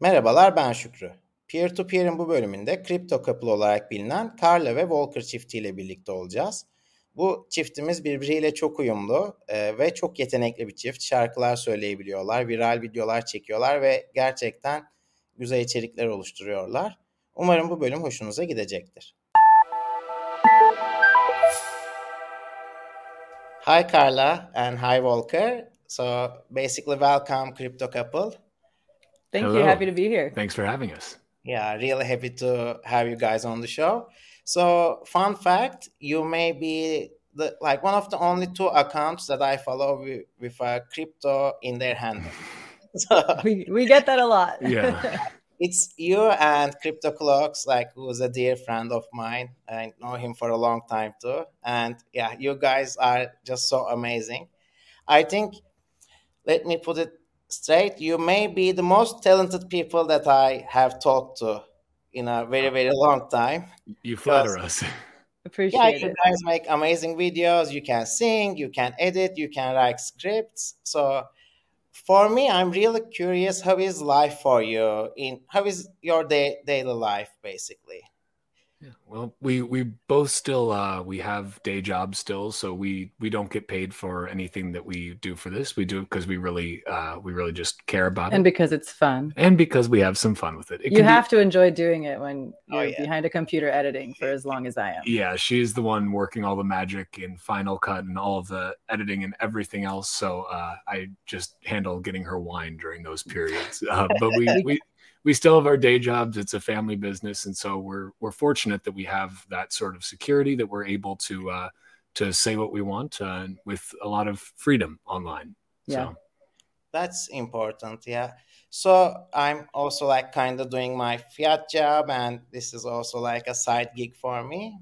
Merhabalar ben Şükrü. Peer-to-Peer'in bu bölümünde Crypto Couple olarak bilinen Carla ve Walker çiftiyle birlikte olacağız. Bu çiftimiz birbiriyle çok uyumlu e, ve çok yetenekli bir çift. Şarkılar söyleyebiliyorlar, viral videolar çekiyorlar ve gerçekten güzel içerikler oluşturuyorlar. Umarım bu bölüm hoşunuza gidecektir. Hi Carla and hi Walker. So basically welcome Crypto Couple. Thank Hello. you. Happy to be here. Thanks for having us. Yeah, really happy to have you guys on the show. So, fun fact, you may be the like one of the only two accounts that I follow with, with a crypto in their handle. So, We we get that a lot. Yeah. it's you and Crypto Clocks, like who's a dear friend of mine. I know him for a long time too. And yeah, you guys are just so amazing. I think let me put it straight, you may be the most talented people that I have talked to in a very, very long time. You flatter us. Appreciate Yeah, you it. guys make amazing videos. You can sing, you can edit, you can write scripts. So for me, I'm really curious how is life for you in how is your day, daily life basically? Yeah. Well, we we both still uh we have day jobs still, so we we don't get paid for anything that we do for this. We do it because we really uh we really just care about And it. And because it's fun. and because we have some fun with it. It You can be- have to enjoy doing it when Oh, you're yeah. behind a computer editing for as long as I am. yeah, she's the one working all the magic in Final Cut and all of the editing and everything else. So uh, I just handle getting her wine during those periods. Uh, but we, we we still have our day jobs. It's a family business, and so we're we're fortunate that we have that sort of security that we're able to uh, to say what we want uh, with a lot of freedom online. Yeah. So That's important, yeah. So I'm also like kind of doing my fiat job, and this is also like a side gig for me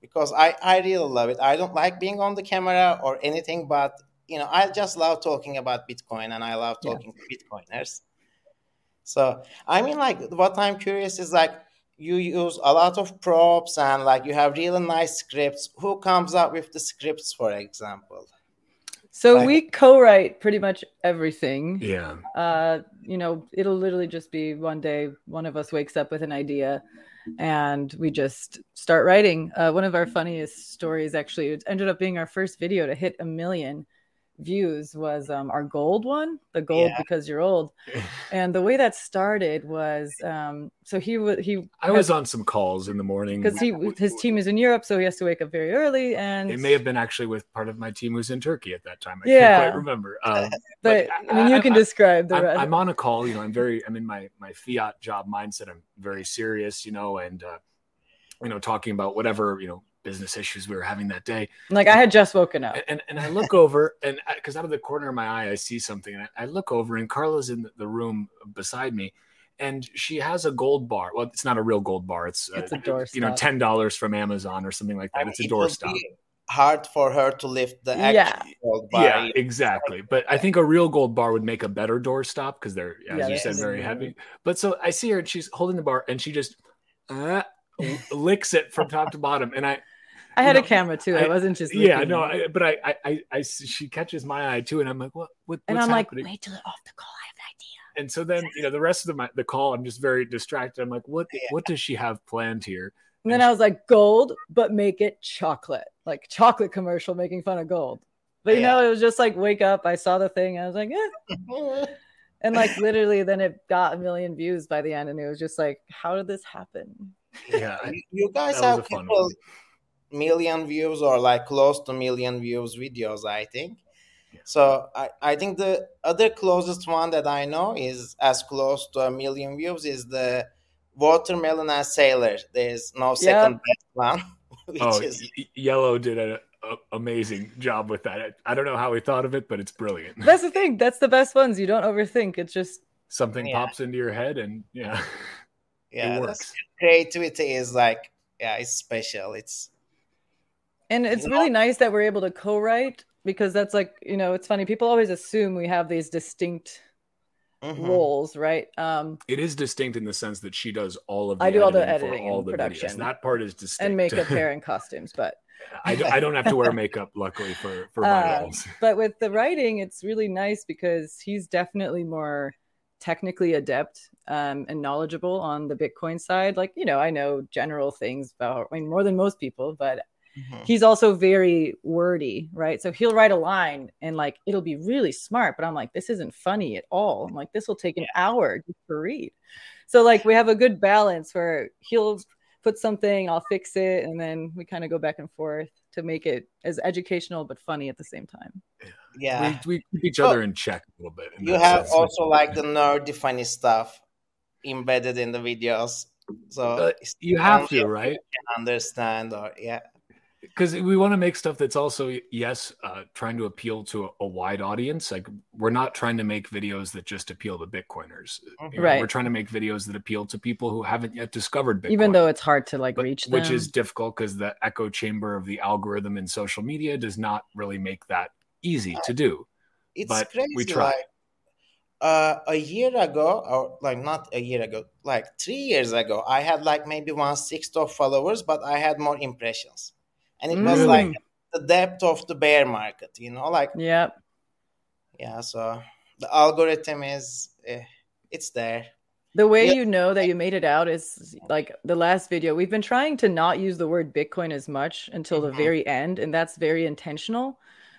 because I I really love it. I don't like being on the camera or anything, but you know I just love talking about Bitcoin, and I love Yeah. talking to Bitcoiners. So I mean, like what I'm curious is like you use a lot of props and like you have really nice scripts. Who comes up with the scripts, for example? So Like- we co-write pretty much everything. yeah, Uh, you know, it'll literally just be one day one of us wakes up with an idea and we just start writing. Uh, one of our funniest stories actually it ended up being our first video to hit a million views was um, our gold one, the gold Yeah. because you're old. And the way that started was um, so he would he I was on some calls in the morning because he his team is in Europe, so he has to wake up very early. And It may have been actually with part of my team who's in Turkey at that time. I Yeah. can't quite remember. Um, but but I mean, you I- can I- describe the I'm, rest. I'm on a call. You know, I'm very. I'm in my my fiat job mindset. I'm very serious. You know, and uh, you know, talking about whatever you know business issues we were having that day. like I had just woken up. And and I look over, and because out of the corner of my eye, I see something, and I, I look over, and Carla's in the- the room beside me. And she has a gold bar. Well, it's not a real gold bar. It's, It's uh, a doorstop. You know, ten dollars from Amazon or something like that. I it's a it doorstop. Hard for her to lift the Yeah. gold bar. Yeah, exactly. But I think a real gold bar would make a better doorstop because they're, as Yeah, you yes. said, very heavy. But so I see her and she's holding the bar and she just uh, licks it from top to bottom. And I, I had you a camera too. I, I- wasn't just yeah, no. I, but I, I, I, I, she catches my eye too, and I'm like, what, what, and I'm happening? like, wait till off the call. I have an idea. and so then you know the rest of the my, the call, I'm just very distracted. I'm like, what, Yeah. what does she have planned here? And then I was like, gold, but make it chocolate, like chocolate commercial making fun of gold. But you Yeah. know, it was just like wake up. I saw the thing. I was like, eh. and like literally, then it got a million views by the end, and it was just like, how did this happen? Yeah, I- You- you guys have a fun people million views or like close to million views videos i think Yeah. so I, I think the other closest one that i know is as close to a million views is the watermelon and sailor there's no second best one which oh, is Yellow did an amazing job with that. I, I don't know how he thought of it, but it's brilliant. That's the thing. That's the best ones. You don't overthink. It's just Something Yeah. pops into your head, and yeah, yeah it works. creativity is like yeah it's special it's And it's You really nice that we're able to co-write because that's like, you know, it's funny. People always assume we have these distinct Mhm. roles, right? Um, It is distinct in the sense that she does all of the I do all the editing all and the production. videos. That part is distinct. and makeup, hair, and costumes. But I, do, I don't have to wear makeup, luckily for for my Uh, roles. but with the writing, it's really nice because he's definitely more technically adept um, and knowledgeable on the Bitcoin side. Like, you know, I know general things about, I mean, more than most people, but mm-hmm. he's also very wordy, right? So he'll write a line and like it'll be really smart, but I'm like, this isn't funny at all. I'm like, this will take an hour to read. So like we have a good balance where he'll put something, I'll fix it, and then we kind of go back and forth to make it as educational but funny at the same time. Yeah, we, we keep each other in check a little bit. You have sense. also like the nerdy funny stuff embedded in the videos, so uh, you have to, right? understand or yeah because we want to make stuff that's also yes uh, trying to appeal to a, a, wide audience like we're not trying to make videos that just appeal to bitcoiners. Mm-hmm. you know, right. we're trying to make videos that appeal to people who haven't yet discovered bitcoin. Even though it's hard to like but, reach them. which is difficult because the echo chamber of the algorithm in social media does not really make that easy to do. It's but crazy, we try. like, uh, a year ago or like not a year ago like three years ago i had like maybe one sixth of followers but i had more impressions and it was like the depth of the bear market you know like yeah yeah so the algorithm is eh, it's there the way yeah. you know that you made it out is like the last video we've been trying to not use the word bitcoin as much until mm-hmm. the very end and that's very intentional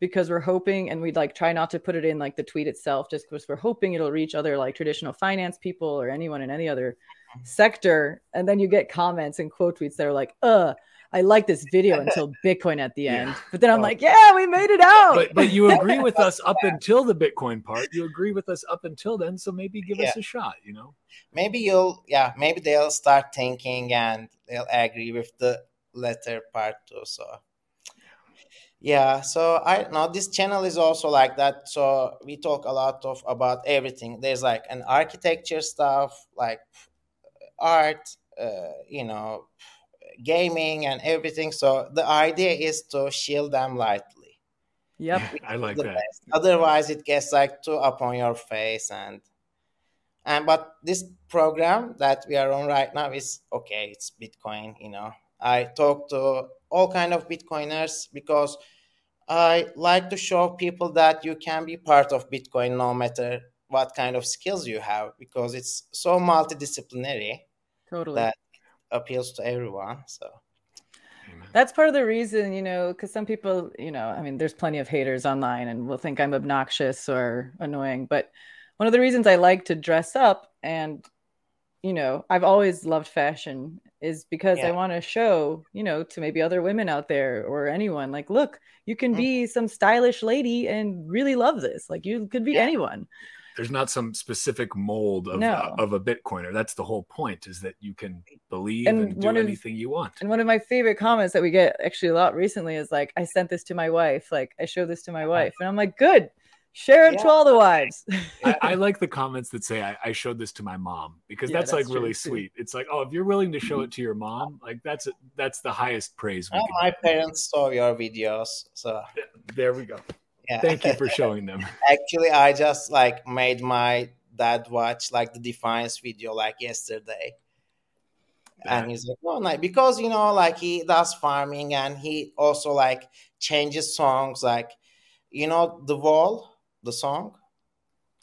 because we're hoping and we'd like try not to put it in like the tweet itself just because we're hoping it'll reach other like traditional finance people or anyone in any other mm-hmm. sector and then you get comments and quote tweets that are like uh I like this video until Bitcoin at the end. Yeah. But then I'm oh. like, yeah, we made it out. But, but you agree with us up until the Bitcoin part. You agree with us up until then. So maybe give yeah. us a shot, you know? Maybe you'll, yeah, maybe they'll start thinking and they'll agree with the latter part too. So, yeah, so I know this channel is also like that. So we talk a lot of about everything. There's like an architecture stuff, like art, uh, you know, gaming and everything. So the idea is to shield them lightly. Yep, I like that. Best. Otherwise, it gets like too up on your face and and but this program that we are on right now is okay. It's Bitcoin, you know. I talk to all kind of Bitcoiners because I like to show people that you can be part of Bitcoin no matter what kind of skills you have because it's so multidisciplinary. Totally. That appeals to everyone. So that's part of the reason, you know, because some people, you know, I mean, there's plenty of haters online and will think I'm obnoxious or annoying. But one of the reasons I like to dress up and, you know, I've always loved fashion is because yeah. I want to show, you know, to maybe other women out there or anyone, like, look, you can mm-hmm. be some stylish lady and really love this. Like, you could be yeah. anyone there's not some specific mold of, no. uh, of a bitcoiner. That's the whole point is that you can believe and, and do of, anything you want. and one of my favorite comments that we get actually a lot recently is like i sent this to my wife. Like i showed this to my wife. And i'm like good. Share it yeah. to all the wives. I, I, like the comments that say I, I, showed this to my mom because yeah, that's, that's, like really sweet. It's like oh if you're willing to show it to your mom like that's that's the highest praise well, my parents saw your videos so. There we go yeah. Thank you for showing them. Actually, I just like made my dad watch like the Defiance video like yesterday. Yeah. And he's like, oh, nice. Because, you know, like he does farming and he also like changes songs. Like, you know, The Wall, the song.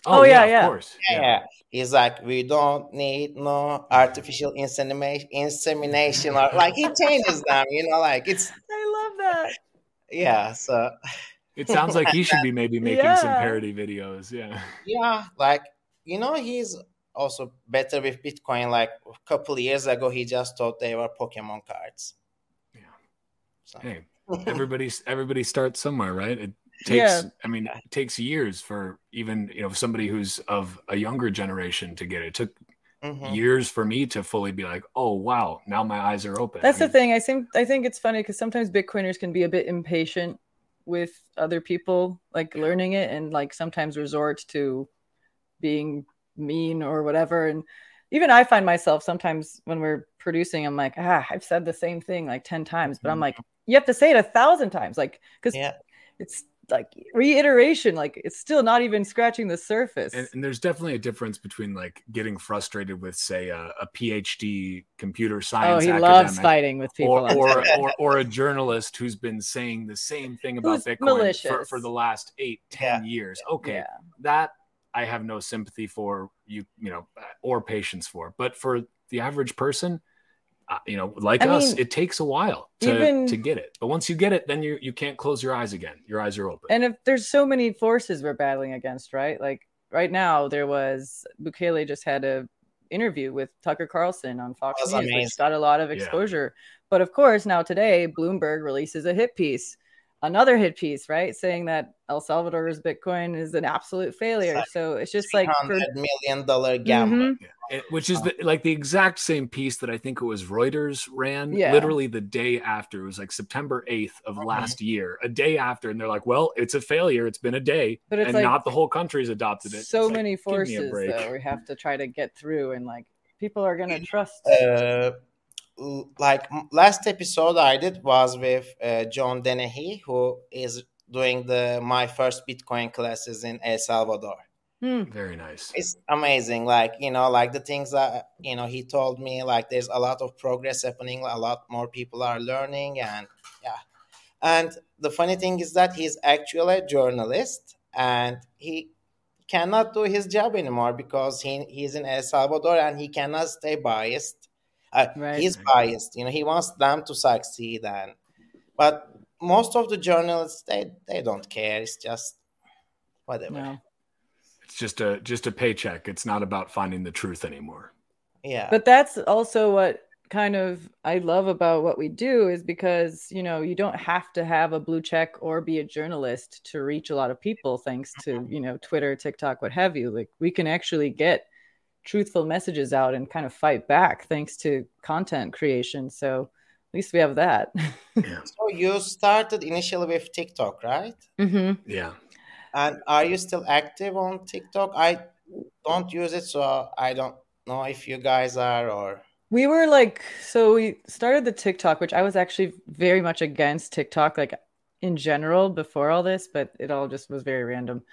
Oh, oh yeah, yeah, of course. Yeah. yeah. He's like, we don't need no artificial insemination, insemination or like he changes them, you know, like it's. I love that. Yeah. So. It sounds like he should be maybe making yeah. some parody videos. Yeah. Yeah, like you know, he's also better with Bitcoin. Like a couple years ago, he just thought they were Pokemon cards. Yeah. So. Hey, everybody's everybody starts somewhere, right? It takes. Yeah. I mean, it takes years for even you know somebody who's of a younger generation to get it. it took Mm-hmm. years for me to fully be like, oh wow, now my eyes are open. That's I mean, the thing. I think I think it's funny because sometimes Bitcoiners can be a bit impatient with other people like learning it and like sometimes resort to being mean or whatever and even i find myself sometimes when we're producing i'm like ah i've said the same thing like 10 times but i'm like you have to say it a thousand times like because yeah. it's like reiteration like it's still not even scratching the surface and, and there's definitely a difference between like getting frustrated with say a, a phd computer science oh he loves fighting with people or or, or, or, a journalist who's been saying the same thing about who's bitcoin for, for, the last eight ten yeah. years okay yeah. that i have no sympathy for you you know or patience for. But for the average person, you know, like I us, mean, it takes a while to even- to get it. But once you get it, then you you can't close your eyes again. Your eyes are open. and if there's so many forces we're battling against, right? Like right now, there was Bukele just had a interview with Tucker Carlson on Fox News, amazing. which got a lot of Yeah. exposure. But of course, now today, Bloomberg releases a hit piece, another hit piece, right, saying that El Salvador's Bitcoin is an absolute failure. like So it's just like for hundred million dollar gamble. Mhm. It- which is the, like the exact same piece that I think it was Reuters ran Yeah. literally the day after. It was like September 8th of last year, a day after. And they're like, well, it's a failure. It's been a day. But it's and like not the whole country's adopted it. so It's many give me a forces break. that we have to try to get through, and like people are gonna trust. uh, like last episode I did was with uh, John Dennehy, who is doing the my first Bitcoin classes in El Salvador. Hmm. Very nice. It's amazing, like you know, like the things that you know he told me. Like there's a lot of progress happening, a lot more people are learning, and yeah. And the funny thing is that he's actually a journalist, and he cannot do his job anymore because he he's in El Salvador and he cannot stay biased. Uh, Right. He's biased, you know. He wants them to succeed, and but most of the journalists they they don't care. It's just whatever. No. It's just a just a paycheck. It's not about finding the truth anymore. Yeah. But that's also what kind of I love about what we do is because, you know, you don't have to have a blue check or be a journalist to reach a lot of people thanks to, you know, Twitter, TikTok, what have you. Like we can actually get truthful messages out and kind of fight back thanks to content creation. So at least we have that. Yeah. So you started initially with TikTok, right? Mm-hmm. Yeah. And are you still active on TikTok? I don't use it, so I don't know if you guys are or. We were like, so we started the TikTok, which I was actually very much against TikTok, like in general before all this, but it all just was very random.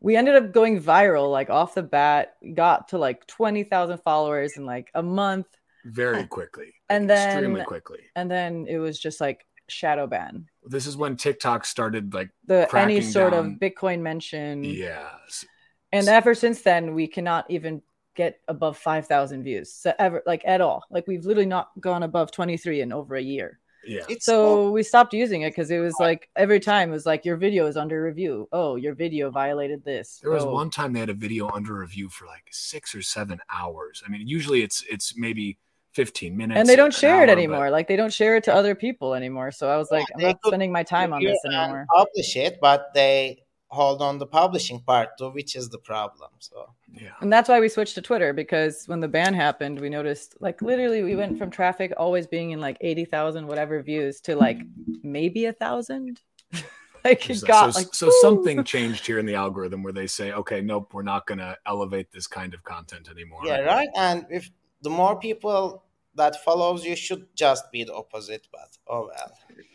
We ended up going viral, like off the bat. Got to like 20,000 followers in like a month. Very quickly. And Like, extremely quickly. And then it was just like shadow ban. This is when TikTok started like The any sort down. of Bitcoin mention. yeah. s- And ever since then, we cannot even get above 5,000 views. So ever like at all. Like we've literally not gone above 23 in over a year. Yeah. It's So we stopped using it because it was like every time it was like your video is under review. Oh, your video violated this. There was Oh. one time they had a video under review for like six or seven hours. I mean, usually it's it's maybe 15 minutes. and they don't an share it anymore. but- Like they don't share it to other people anymore. So I was like, I'm not could spending my time on this and anymore. Publish it, but they hold on the publishing part too, which is the problem. So Yeah. And that's why we switched to Twitter because when the ban happened, we noticed like literally we went from traffic always being in like 80,000 whatever views to like maybe a thousand. like it So, got so, like so woo! something changed here in the algorithm where they say, okay, nope, we're not going to elevate this kind of content anymore. yeah, right. And if the more people that follows you should just be the opposite. But oh well.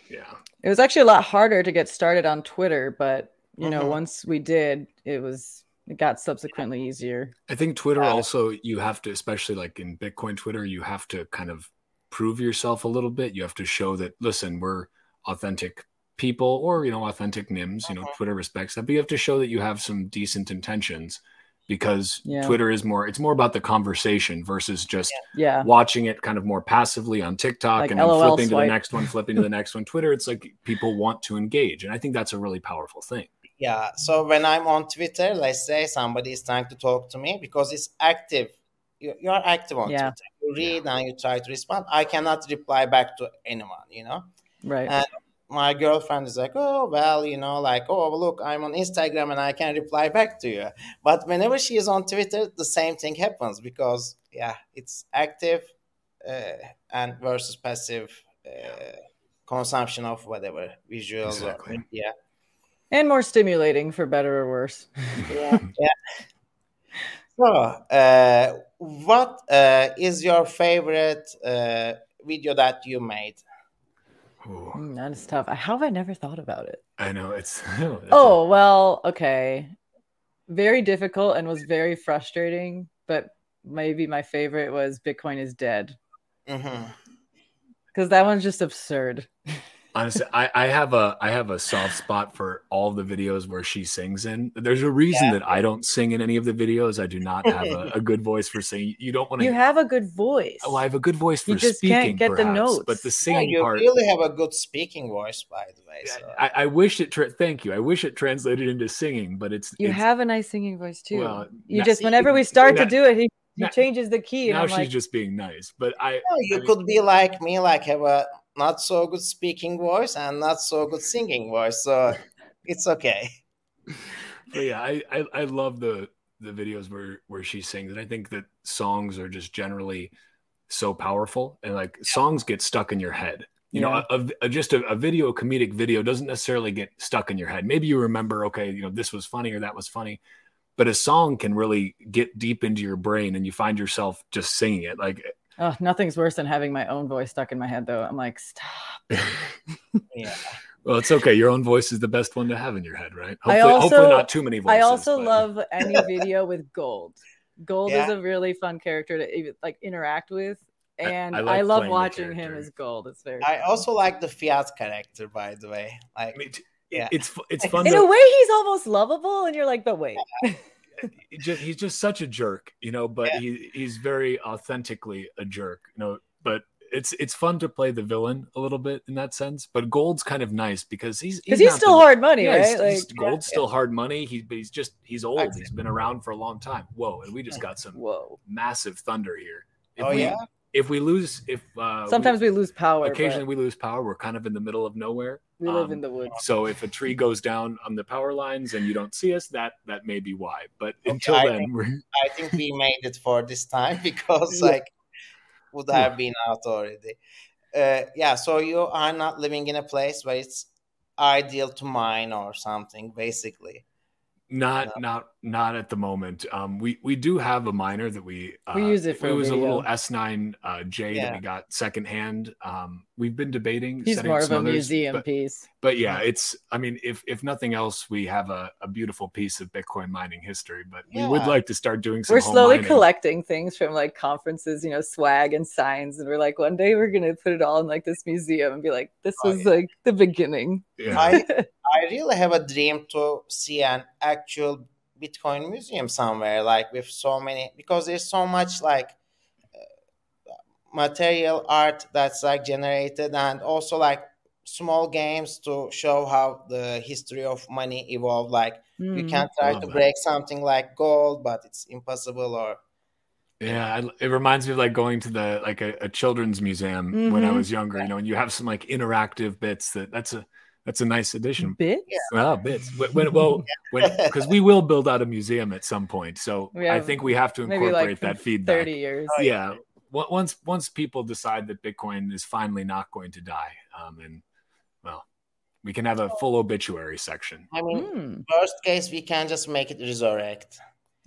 Yeah. It was actually a lot harder to get started on Twitter, but you know, Mhm. once we did, it was it got subsequently easier. I think Twitter Uh, also you have to, especially like in Bitcoin Twitter, you have to kind of prove yourself a little bit. You have to show that listen, we're authentic people, or you know, authentic NIMS. You know, Mhm. Twitter respects that, but you have to show that you have some decent intentions because Yeah. Twitter is more. It's more about the conversation versus just Yeah. watching it kind of more passively on TikTok Like and then LOL flipping to the next one, flipping to the next one. Twitter, it's like people want to engage, and I think that's a really powerful thing. Yeah. So when I'm on Twitter, let's say somebody is trying to talk to me because it's active. You, you are active on Yeah. Twitter. You read and you try to respond. I cannot reply back to anyone, you know? Right. And my girlfriend is like, oh, well, you know, like, oh, look, I'm on Instagram and I can reply back to you. But whenever she is on Twitter, the same thing happens because, yeah, it's active uh, and versus passive uh, consumption of whatever visuals. or- Exactly. yeah. and more stimulating for better or worse. yeah, yeah. So, uh, what uh, is your favorite uh, video that you made? Ooh, Mm, that is tough. How have I never thought about it? I know it's. that's Oh, well, okay. Very difficult and was very frustrating, but maybe my favorite was Bitcoin is dead hmm because that one's just absurd. Honestly, I, I have a I have a soft spot for all the videos where she sings in. There's a reason Yeah. that I don't sing in any of the videos. I do not have a, a good voice for singing. You don't want to. You have a good voice. Oh, I have a good voice for You just speaking, can't get the notes. but the Yeah, singing you part. really have a good speaking voice, by the way. So. I, I wish it. Tra- thank you. I wish it translated into singing, but it's You it's- have a nice singing voice too. Well, you now- just whenever we start now- to do it, he, he changes the key, now I'm she's like, just being nice. But I, No, you I mean- could be like me, like have a not so good speaking voice and not so good singing voice. So it's okay. but yeah, I, I I love the the videos where where she sings, and I think that songs are just generally so powerful, and like songs get stuck in your head. You know, a, a- just a, a video, a comedic video, doesn't necessarily get stuck in your head. Maybe you remember, okay, you know, this was funny or that was funny, but a song can really get deep into your brain, and you find yourself just singing it. Like, oh, nothing's worse than having my own voice stuck in my head. Though I'm like, stop. Yeah. well, it's okay. Your own voice is the best one to have in your head, right? I Hopefully, hopefully not too many voices. I also but- love any video with gold. Gold is a really fun character to even, like interact with, and I I, like love watching him as gold. It's very. I fun. also like the Fiat character, by the way. Like, I mean, t- Yeah. it's it's fun. in to- a way, he's almost lovable, and you're like, but wait, he just, he's just such a jerk, you know. But Yeah. he he's very authentically a jerk, you know. But it's it's fun to play the villain a little bit in that sense. But Gold's kind of nice because he's because he's not still the- hard money, Yeah, he's- right? he's- Like, Gold's still hard money. He but he's just he's old. He's been around for a long time. Whoa, and we just got some whoa. massive thunder here. If oh we, yeah, If we lose, if uh, we- Sometimes we lose power. occasionally but we lose power. We're kind of in the middle of nowhere. We live um, in the woods. So if a tree goes down on the power lines and you don't see us, that that may be why. But Okay, until I then, think- we're I think we made it for this time because Yeah. like would have been out already. Uh, yeah, so you are not living in a place where it's ideal to mine or something, basically. Not not not at the moment. Um, we we do have a miner that we uh, We use it for It a was a little S9 uh, J that we got secondhand. Um, we've been debating. He's setting more up of a others, museum but, piece. but yeah, it's. I mean, if if nothing else, we have a, a beautiful piece of Bitcoin mining history. But we would like to start doing some. We're home slowly mining. collecting things from like conferences, you know, swag and signs, and we're like, one day we're gonna put it all in like this museum and be like, this Oh, was yeah. like the beginning. Yeah. I I really have a dream to see an actual Bitcoin museum somewhere, like with so many, because there's so much like uh, material art that's like generated, and also like small games to show how the history of money evolved. Like you Mm. can try Love to that. break something like gold, but it's impossible. Or Yeah, I, it reminds me of like going to the like a, a children's museum when I Mhm. was younger. You know, and you have some like interactive bits that that's a that's a nice addition. Bits? Well, bits. When, when well, because we will build out a museum at some point, so I think we have to Maybe incorporate like that feedback. thirty years. Oh, Yeah, Wa- once once people decide that Bitcoin is finally not going to die, um, and well, we can have a full obituary section. I mean, Hmm. worst case, we can just make it resurrect.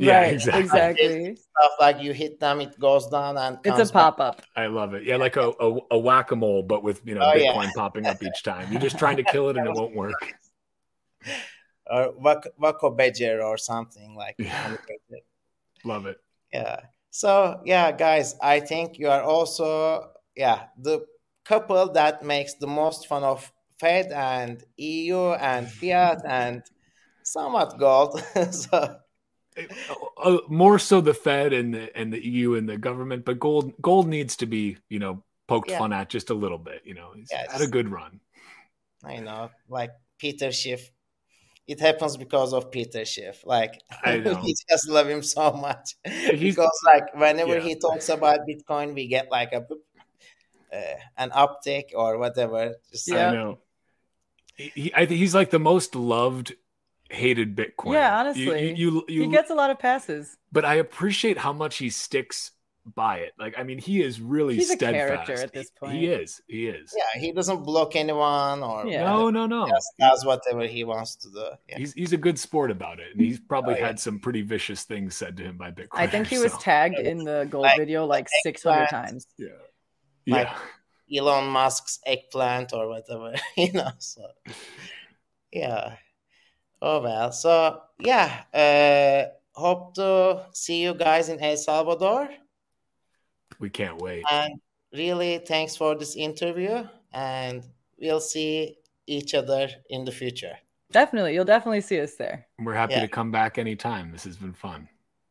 Yeah, right, exactly. exactly. Stuff like you hit them, it goes down and It's a pop up. I love it. Yeah, like a, a, a whack a mole, but with you know Oh, yeah. Bitcoin popping up each time. You're just trying to kill it and it won't work. or Wak- Wako Badger or something like Yeah. Love it. yeah so yeah guys i think you are also yeah the couple that makes the most fun of fed and eu and fiat and somewhat gold so Uh, more so the Fed and the and the EU and the government, but gold gold needs to be you know poked Yeah. fun at just a little bit. You know, Yeah, had a good run. i know like peter schiff it happens because of peter schiff like I just love him so much He's- because like whenever Yeah. he talks about bitcoin we get like a uh, an uptick or whatever just Yeah. I know. He, he, I think he's like the most loved, hated Bitcoin. Yeah, honestly. you, you, you, He gets a lot of passes. but I appreciate how much he sticks by it. Like, I mean, he is really He's a steadfast. character at this point. He is. He is. yeah he doesn't block anyone or Yeah. No, no, no. just does whatever he wants to do. Yeah. He's he's a good sport about it, and he's probably Oh, yeah. had some pretty vicious things said to him by Bitcoin. I think he was tagged in the gold Like- video like like 600 times. yeah, Like- yeah. Elon Musk's eggplant or whatever, you know. So yeah. Oh well. So yeah. Uh hope to see you guys in El Salvador. We can't wait. And really thanks for this interview. And we'll see each other in the future. Definitely. You'll definitely see us there. We're happy Yeah. to come back anytime. This has been fun.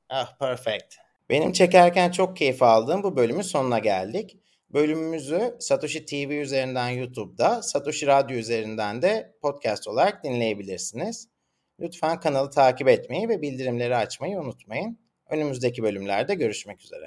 Ah, perfect. Benim çekerken çok keyif aldığım bu bölümün sonuna geldik. Bölümümüzü Satoshi TV üzerinden YouTube'da, Satoshi Radyo üzerinden de podcast olarak dinleyebilirsiniz. Lütfen kanalı takip etmeyi ve bildirimleri açmayı unutmayın. Önümüzdeki bölümlerde görüşmek üzere.